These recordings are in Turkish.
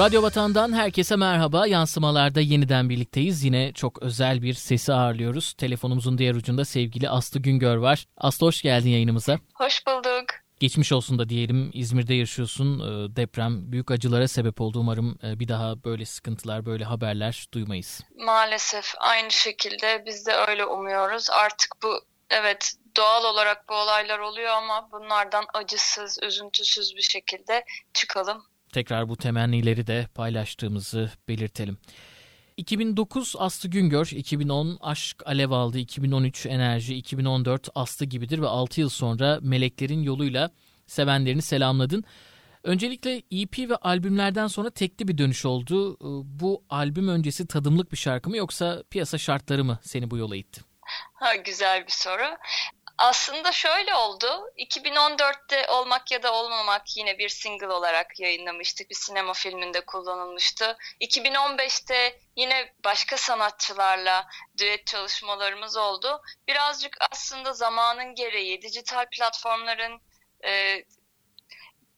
Radyo Vatan'dan herkese merhaba. Yansımalarda yeniden birlikteyiz. Yine çok özel bir sesi ağırlıyoruz. Telefonumuzun diğer ucunda sevgili Aslı Güngör var. Aslı hoş geldin yayınımıza. Hoş bulduk. Geçmiş olsun da diyelim. İzmir'de yaşıyorsun. Ee, deprem büyük acılara sebep oldu. Umarım e, bir daha böyle sıkıntılar, böyle haberler duymayız. Maalesef aynı şekilde biz de öyle umuyoruz. Artık bu evet doğal olarak bu olaylar oluyor ama bunlardan acısız, üzüntüsüz bir şekilde çıkalım. Tekrar bu temennileri de paylaştığımızı belirtelim. 2009 Aslı Güngör, 2010 Aşk Alev Aldı, 2013 Enerji, 2014 Aslı gibidir ve 6 yıl sonra Meleklerin Yoluyla sevenlerini selamladın. Öncelikle EP ve albümlerden sonra tekli bir dönüş oldu. Bu albüm öncesi tadımlık bir şarkı mı yoksa piyasa şartları mı seni bu yola itti? Ha, güzel bir soru. Aslında şöyle oldu. 2014'te Olmak ya da Olmamak yine bir single olarak yayınlamıştık. Bir sinema filminde kullanılmıştı. 2015'te yine başka sanatçılarla düet çalışmalarımız oldu. Birazcık aslında zamanın gereği dijital platformların e,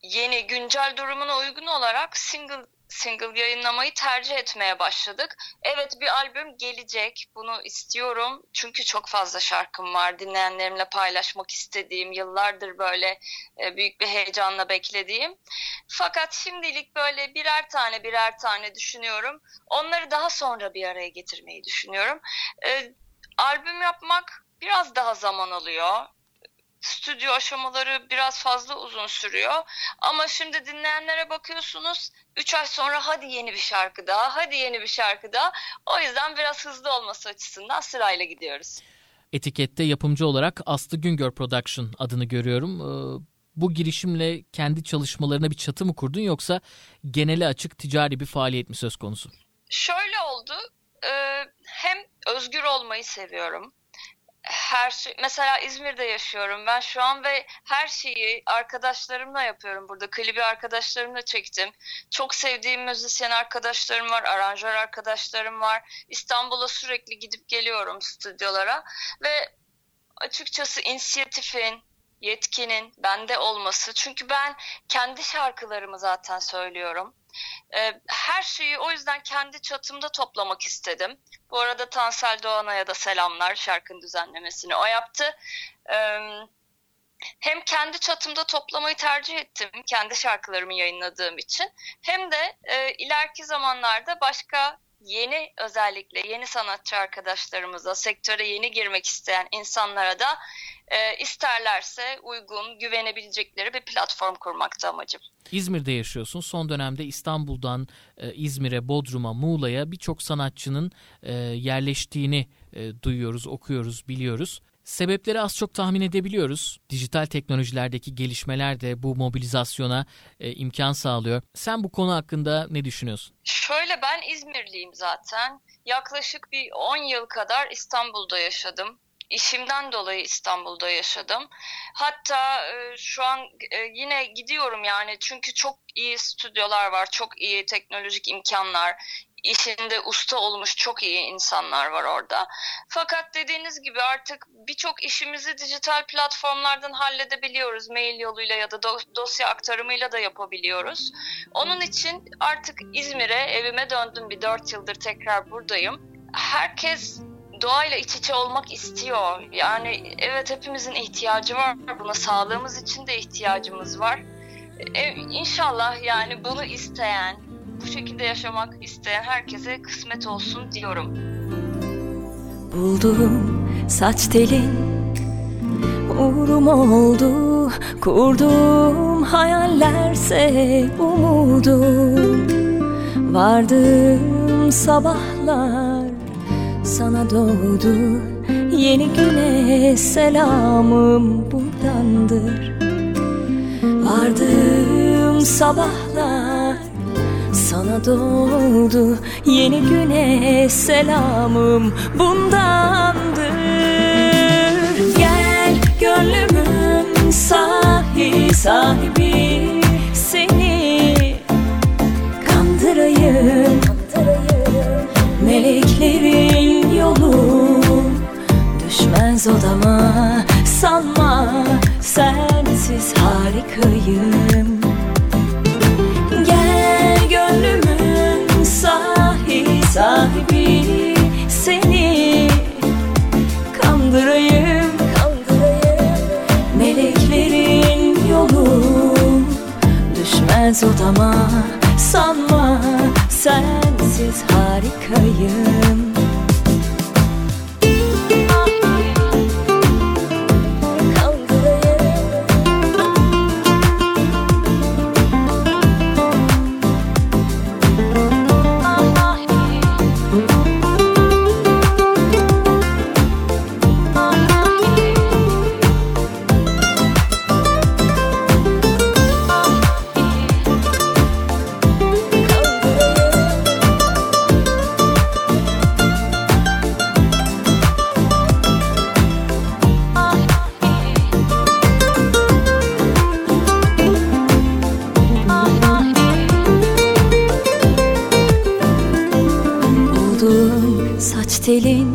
yeni güncel durumuna uygun olarak single single yayınlamayı tercih etmeye başladık. Evet bir albüm gelecek. Bunu istiyorum. Çünkü çok fazla şarkım var. Dinleyenlerimle paylaşmak istediğim, yıllardır böyle e, büyük bir heyecanla beklediğim. Fakat şimdilik böyle birer tane birer tane düşünüyorum. Onları daha sonra bir araya getirmeyi düşünüyorum. E, albüm yapmak biraz daha zaman alıyor stüdyo aşamaları biraz fazla uzun sürüyor. Ama şimdi dinleyenlere bakıyorsunuz 3 ay sonra hadi yeni bir şarkı daha, hadi yeni bir şarkı daha. O yüzden biraz hızlı olması açısından sırayla gidiyoruz. Etikette yapımcı olarak Aslı Güngör Production adını görüyorum. Ee, bu girişimle kendi çalışmalarına bir çatı mı kurdun yoksa genele açık ticari bir faaliyet mi söz konusu? Şöyle oldu. Ee, hem özgür olmayı seviyorum her şey mesela İzmir'de yaşıyorum ben şu an ve her şeyi arkadaşlarımla yapıyorum burada. Klibi arkadaşlarımla çektim. Çok sevdiğim müzisyen arkadaşlarım var aranjör arkadaşlarım var. İstanbul'a sürekli gidip geliyorum stüdyolara ve açıkçası inisiyatifin yetkinin bende olması çünkü ben kendi şarkılarımı zaten söylüyorum ee, her şeyi o yüzden kendi çatımda toplamak istedim. Bu arada Tansel Doğan'a da selamlar şarkının düzenlemesini o yaptı. Ee, hem kendi çatımda toplamayı tercih ettim kendi şarkılarımı yayınladığım için hem de e, ileriki zamanlarda başka yeni özellikle yeni sanatçı arkadaşlarımıza sektöre yeni girmek isteyen insanlara da e, isterlerse uygun, güvenebilecekleri bir platform kurmakta amacım. İzmir'de yaşıyorsun. Son dönemde İstanbul'dan e, İzmir'e, Bodrum'a, Muğla'ya birçok sanatçının e, yerleştiğini e, duyuyoruz, okuyoruz, biliyoruz. Sebepleri az çok tahmin edebiliyoruz. Dijital teknolojilerdeki gelişmeler de bu mobilizasyona e, imkan sağlıyor. Sen bu konu hakkında ne düşünüyorsun? Şöyle ben İzmirliyim zaten. Yaklaşık bir 10 yıl kadar İstanbul'da yaşadım işimden dolayı İstanbul'da yaşadım. Hatta e, şu an e, yine gidiyorum yani çünkü çok iyi stüdyolar var, çok iyi teknolojik imkanlar, işinde usta olmuş çok iyi insanlar var orada. Fakat dediğiniz gibi artık birçok işimizi dijital platformlardan halledebiliyoruz. Mail yoluyla ya da dosya aktarımıyla da yapabiliyoruz. Onun için artık İzmir'e evime döndüm bir dört yıldır tekrar buradayım. Herkes doğayla iç içe olmak istiyor. Yani evet hepimizin ihtiyacı var buna. Sağlığımız için de ihtiyacımız var. E, inşallah yani bunu isteyen, bu şekilde yaşamak isteyen herkese kısmet olsun diyorum. Buldum saç telin Uğrum oldu. Kurdum hayallerse umudum. Vardım sabahlar sana doğdu. Yeni güne selamım buradandır. Vardım sabahlar sana doğdu Yeni güne selamım bundandır Gel gönlümün sahi sahibi Seni kandırayım, kandırayım. Meleklerin yolu Düşmez odama sanma Sensiz harikayım sahibi seni. Kandırayım, kandırayım. Meleklerin yolu. Düşmez odama sanma. Sensiz harikayım telin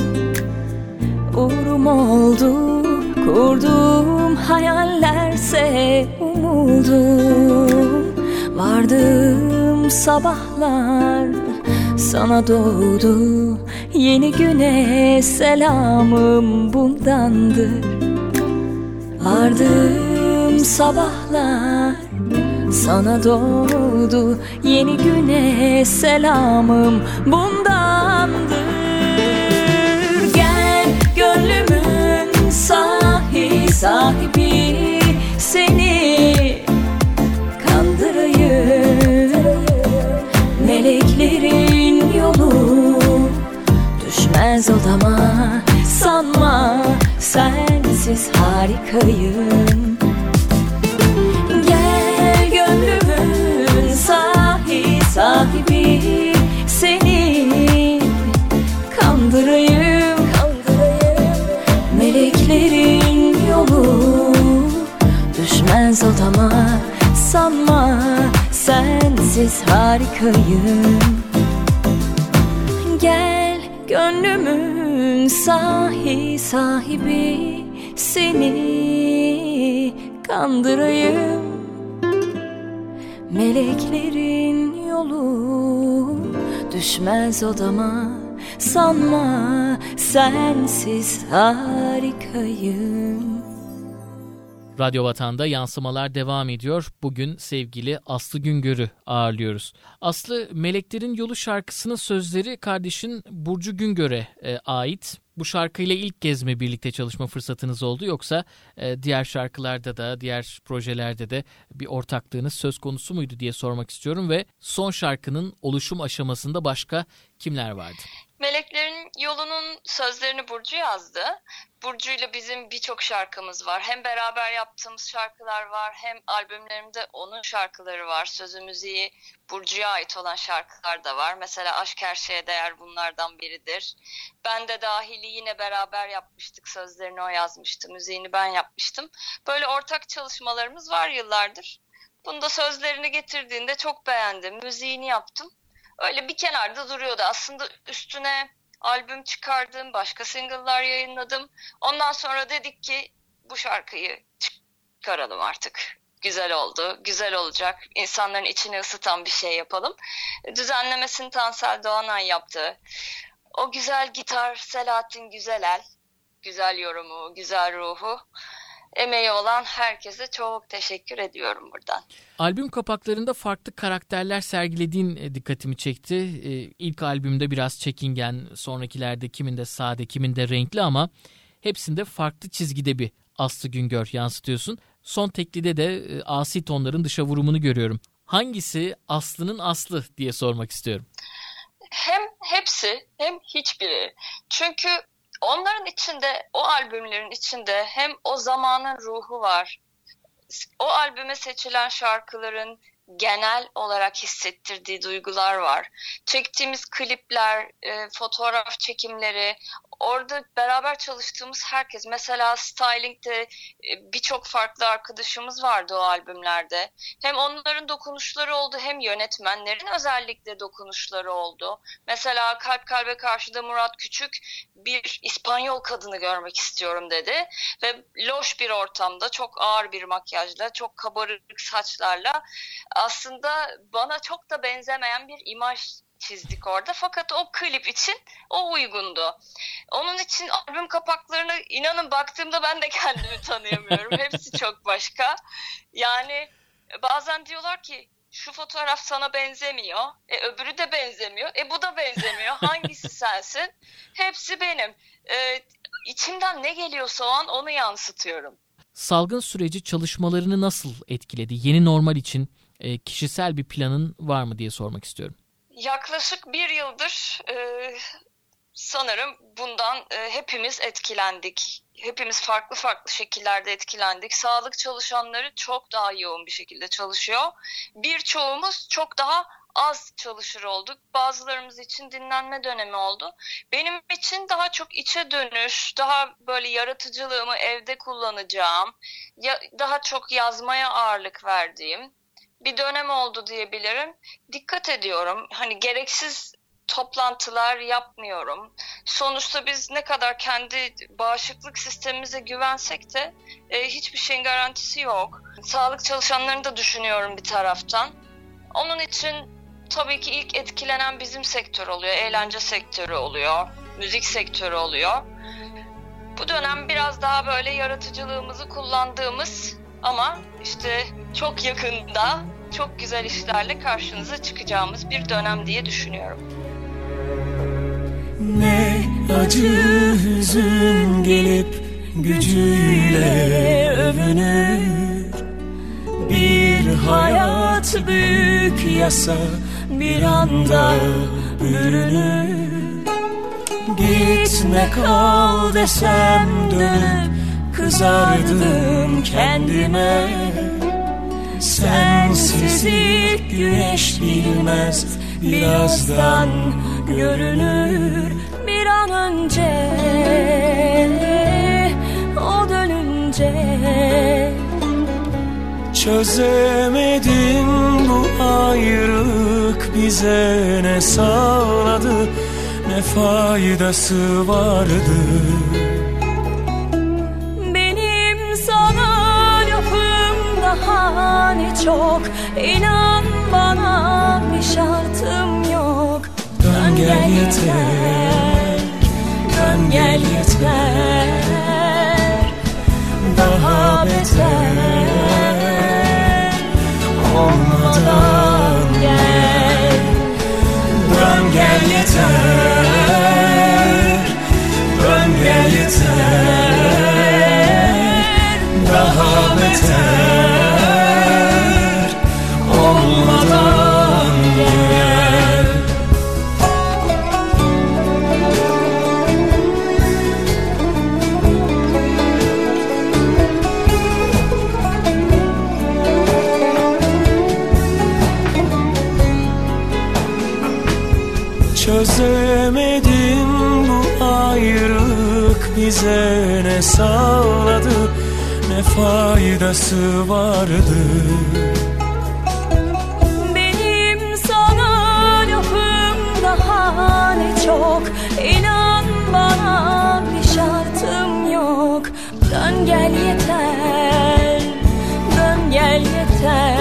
Uğrum oldu kurduğum hayallerse umudum Vardığım sabahlar sana doğdu Yeni güne selamım bundandır. Vardığım sabahlar sana doğdu Yeni güne selamım bundandır odama Sanma sensiz harikayım. Gel gönlümün sahi sahibi seni kandırayım. Meleklerin yolu düşmez odama Sanma sensiz harikayım. Gel gönlümün sahi sahibi Seni kandırayım. Meleklerin yolu düşmez odama Sanma sensiz harikayım Radyo Vatan'da yansımalar devam ediyor. Bugün sevgili Aslı Güngör'ü ağırlıyoruz. Aslı Meleklerin Yolu şarkısının sözleri kardeşin Burcu Güngör'e e, ait. Bu şarkıyla ilk kez mi birlikte çalışma fırsatınız oldu yoksa e, diğer şarkılarda da diğer projelerde de bir ortaklığınız söz konusu muydu diye sormak istiyorum ve son şarkının oluşum aşamasında başka kimler vardı? Meleklerin Yolu'nun sözlerini Burcu yazdı. Burcu ile bizim birçok şarkımız var. Hem beraber yaptığımız şarkılar var hem albümlerimde onun şarkıları var. Sözü müziği Burcu'ya ait olan şarkılar da var. Mesela Aşk Her Şeye Değer bunlardan biridir. Ben de dahili yine beraber yapmıştık. Sözlerini o yazmıştı, müziğini ben yapmıştım. Böyle ortak çalışmalarımız var yıllardır. Bunda sözlerini getirdiğinde çok beğendim. Müziğini yaptım öyle bir kenarda duruyordu. Aslında üstüne albüm çıkardım, başka single'lar yayınladım. Ondan sonra dedik ki bu şarkıyı çıkaralım artık. Güzel oldu, güzel olacak. İnsanların içini ısıtan bir şey yapalım. Düzenlemesini Tansel Doğanay yaptı. O güzel gitar Selahattin Güzelel, güzel yorumu, güzel ruhu emeği olan herkese çok teşekkür ediyorum buradan. Albüm kapaklarında farklı karakterler sergilediğin e, dikkatimi çekti. E, ilk albümde biraz çekingen, sonrakilerde kiminde sade, kiminde renkli ama hepsinde farklı çizgide bir Aslı Güngör yansıtıyorsun. Son teklide de e, asi tonların dışa vurumunu görüyorum. Hangisi Aslı'nın Aslı diye sormak istiyorum. Hem hepsi hem hiçbiri. Çünkü onların içinde, o albümlerin içinde hem o zamanın ruhu var. O albüme seçilen şarkıların genel olarak hissettirdiği duygular var. Çektiğimiz klipler, e, fotoğraf çekimleri, orada beraber çalıştığımız herkes mesela styling'de e, birçok farklı arkadaşımız vardı o albümlerde. Hem onların dokunuşları oldu hem yönetmenlerin özellikle dokunuşları oldu. Mesela Kalp Kalbe Karşıda Murat Küçük bir İspanyol kadını görmek istiyorum dedi ve loş bir ortamda çok ağır bir makyajla, çok kabarık saçlarla aslında bana çok da benzemeyen bir imaj çizdik orada. Fakat o klip için o uygundu. Onun için albüm kapaklarına inanın baktığımda ben de kendimi tanıyamıyorum. Hepsi çok başka. Yani bazen diyorlar ki şu fotoğraf sana benzemiyor. E öbürü de benzemiyor. E bu da benzemiyor. Hangisi sensin? Hepsi benim. E, içimden ne geliyorsa o an onu yansıtıyorum. Salgın süreci çalışmalarını nasıl etkiledi? Yeni normal için e, kişisel bir planın var mı diye sormak istiyorum. Yaklaşık bir yıldır e, sanırım bundan e, hepimiz etkilendik. Hepimiz farklı farklı şekillerde etkilendik. Sağlık çalışanları çok daha yoğun bir şekilde çalışıyor. Birçoğumuz çok daha az çalışır olduk. Bazılarımız için dinlenme dönemi oldu. Benim için daha çok içe dönüş, daha böyle yaratıcılığımı evde kullanacağım, ya, daha çok yazmaya ağırlık verdiğim bir dönem oldu diyebilirim. Dikkat ediyorum. Hani gereksiz toplantılar yapmıyorum. Sonuçta biz ne kadar kendi bağışıklık sistemimize güvensek de e, hiçbir şeyin garantisi yok. Sağlık çalışanlarını da düşünüyorum bir taraftan. Onun için tabii ki ilk etkilenen bizim sektör oluyor. Eğlence sektörü oluyor. Müzik sektörü oluyor. Bu dönem biraz daha böyle yaratıcılığımızı kullandığımız ama işte çok yakında çok güzel işlerle karşınıza çıkacağımız bir dönem diye düşünüyorum. Ne acı hüzün gelip gücüyle övünür. Bir hayat büyük yasa bir anda bürünür. Gitme kal desem dönüp kızardım kendime Sensizlik güneş bilmez. Birazdan görünür bir an önce. O dönünce. Çözemedim bu ayrılık bize ne sağladı ne faydası vardı çok. İnan bana bir şartım yok. Dön gel yeter. Dön gel yeter Çözemedim bu ayrılık bize ne sağladı ne faydası vardı. Benim sana lafım daha ne çok inan bana bir şartım yok. Dön gel yeter Dön gel yeter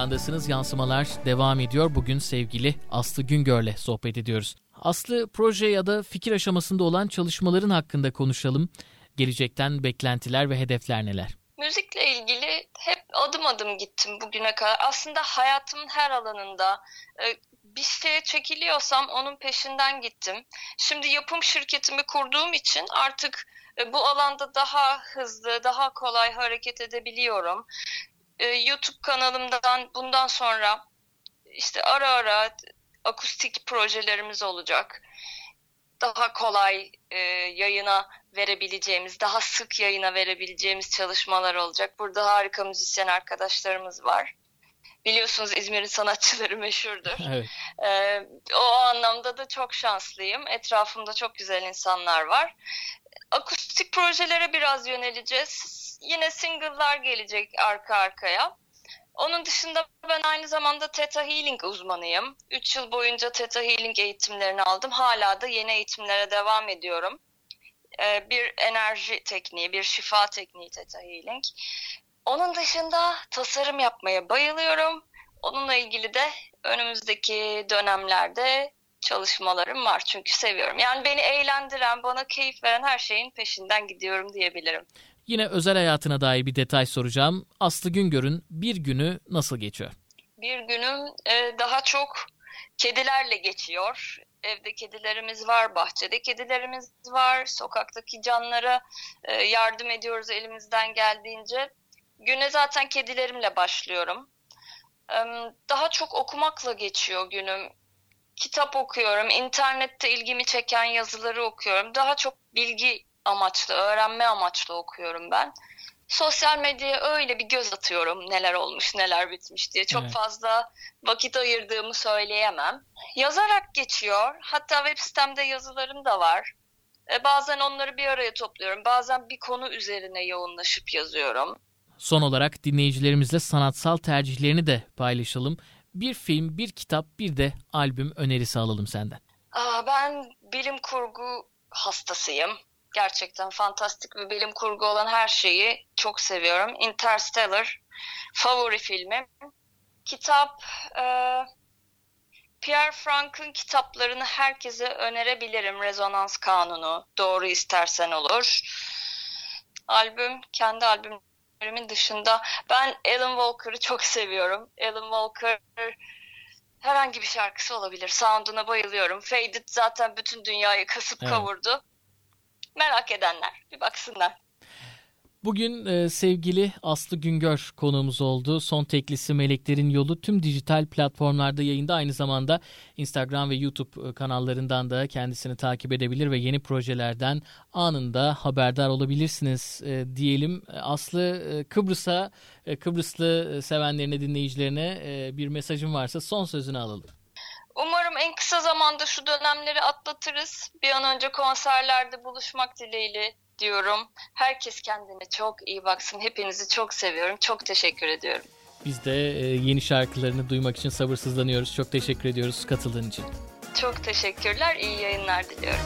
Radyo Vatandaşsınız yansımalar devam ediyor. Bugün sevgili Aslı Güngör'le sohbet ediyoruz. Aslı proje ya da fikir aşamasında olan çalışmaların hakkında konuşalım. Gelecekten beklentiler ve hedefler neler? Müzikle ilgili hep adım adım gittim bugüne kadar. Aslında hayatımın her alanında e, bir şeye çekiliyorsam onun peşinden gittim. Şimdi yapım şirketimi kurduğum için artık e, bu alanda daha hızlı, daha kolay hareket edebiliyorum e, YouTube kanalımdan bundan sonra işte ara ara akustik projelerimiz olacak. Daha kolay e, yayına verebileceğimiz, daha sık yayına verebileceğimiz çalışmalar olacak. Burada harika müzisyen arkadaşlarımız var. Biliyorsunuz İzmir'in sanatçıları meşhurdur. Evet. Ee, o anlamda da çok şanslıyım. Etrafımda çok güzel insanlar var. Akustik projelere biraz yöneleceğiz. Yine single'lar gelecek arka arkaya. Onun dışında ben aynı zamanda Theta Healing uzmanıyım. 3 yıl boyunca Theta Healing eğitimlerini aldım. Hala da yeni eğitimlere devam ediyorum. Ee, bir enerji tekniği, bir şifa tekniği Theta Healing. Onun dışında tasarım yapmaya bayılıyorum. Onunla ilgili de önümüzdeki dönemlerde çalışmalarım var çünkü seviyorum. Yani beni eğlendiren, bana keyif veren her şeyin peşinden gidiyorum diyebilirim. Yine özel hayatına dair bir detay soracağım. Aslı Güngör'ün bir günü nasıl geçiyor? Bir günüm e, daha çok kedilerle geçiyor. Evde kedilerimiz var, bahçede kedilerimiz var, sokaktaki canlara e, yardım ediyoruz elimizden geldiğince. Güne zaten kedilerimle başlıyorum. E, daha çok okumakla geçiyor günüm. Kitap okuyorum, internette ilgimi çeken yazıları okuyorum. Daha çok bilgi amaçlı, öğrenme amaçlı okuyorum ben. Sosyal medyaya öyle bir göz atıyorum neler olmuş, neler bitmiş diye. Çok Evet. fazla vakit ayırdığımı söyleyemem. Yazarak geçiyor. Hatta web sitemde yazılarım da var. E, bazen onları bir araya topluyorum. Bazen bir konu üzerine yoğunlaşıp yazıyorum. Son olarak dinleyicilerimizle sanatsal tercihlerini de paylaşalım. Bir film, bir kitap, bir de albüm önerisi alalım senden. Aa, ben bilim kurgu hastasıyım. Gerçekten fantastik ve bilim kurgu olan her şeyi çok seviyorum. Interstellar favori filmim. Kitap e, Pierre Frank'ın kitaplarını herkese önerebilirim. Rezonans Kanunu, Doğru İstersen Olur. Albüm, kendi albümlerimin dışında ben Alan Walker'ı çok seviyorum. Alan Walker herhangi bir şarkısı olabilir. Sound'una bayılıyorum. Faded zaten bütün dünyayı kasıp Evet. kavurdu. Merak edenler bir baksınlar. Bugün e, sevgili Aslı Güngör konuğumuz oldu. Son teklisi Meleklerin Yolu tüm dijital platformlarda yayında. Aynı zamanda Instagram ve YouTube e, kanallarından da kendisini takip edebilir ve yeni projelerden anında haberdar olabilirsiniz e, diyelim. E, Aslı e, Kıbrıs'a, e, Kıbrıslı e, sevenlerine, dinleyicilerine e, bir mesajın varsa son sözünü alalım. Umarım en kısa zamanda şu dönemleri atlatırız. Bir an önce konserlerde buluşmak dileğiyle diyorum. Herkes kendine çok iyi baksın. Hepinizi çok seviyorum. Çok teşekkür ediyorum. Biz de e, yeni şarkılarını duymak için sabırsızlanıyoruz. Çok teşekkür ediyoruz katıldığın için. Çok teşekkürler. İyi yayınlar diliyorum.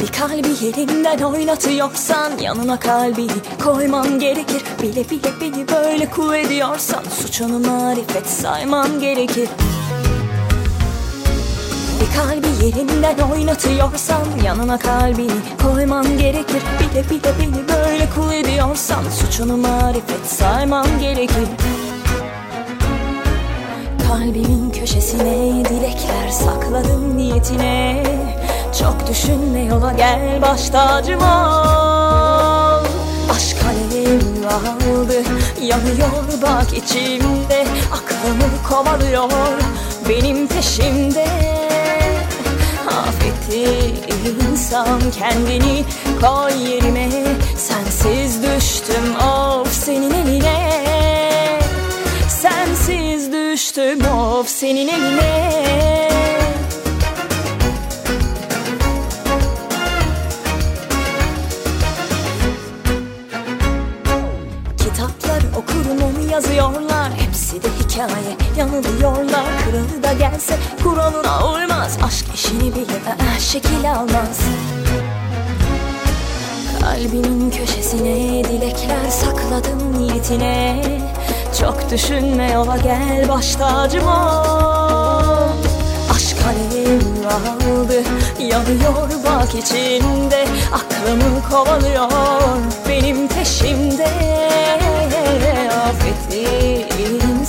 Bir kalbi yerinden oynatıyorsan yanına kalbini koyman gerekir. Bile bile beni böyle kul ediyorsan suçunu marifet sayman gerekir. Bir kalbi yerinden oynatıyorsan yanına kalbini koyman gerekir. Bile bile beni böyle kul ediyorsan suçunu marifet sayman gerekir. Kalbimin köşesine dilekler sakladım niyetine düşünme yola gel baş tacım ol Aşk alevim aldı yanıyor bak içimde. Aklımı kovalıyor benim peşimde. Affetti insan kendini koy yerime. Sensiz düştüm of senin eline. Sensiz düştüm of senin eline yazıyorlar. Hepsi de hikaye yanılıyorlar. Kralı da gelse kuralına uymaz. Aşk işini bile aa, şekil almaz. Kalbinin köşesine dilekler sakladım niyetine. Çok düşünme yola gel baş tacım Aşk alevim aldı yanıyor bak içinde. Aklımı kovalıyor benim peşimde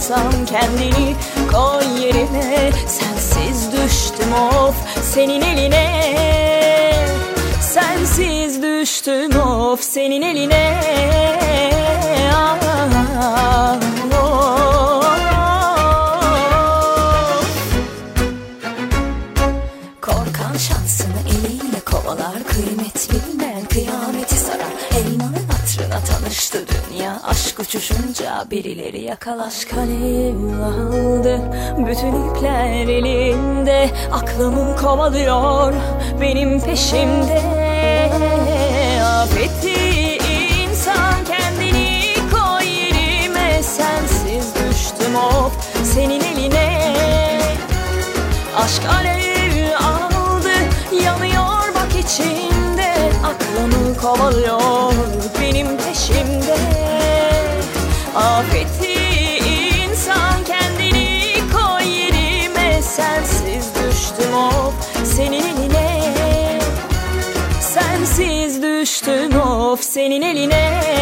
insan kendini koy yerine. Sensiz düştüm of senin eline. Sensiz düştüm of senin eline uçuşunca birileri yakal Aşk alev aldı Bütün ipler elinde Aklımı kovalıyor Benim peşimde. Affetti insan kendini koy yerime. Sensiz düştüm of senin eline. Aşk alev of senin eline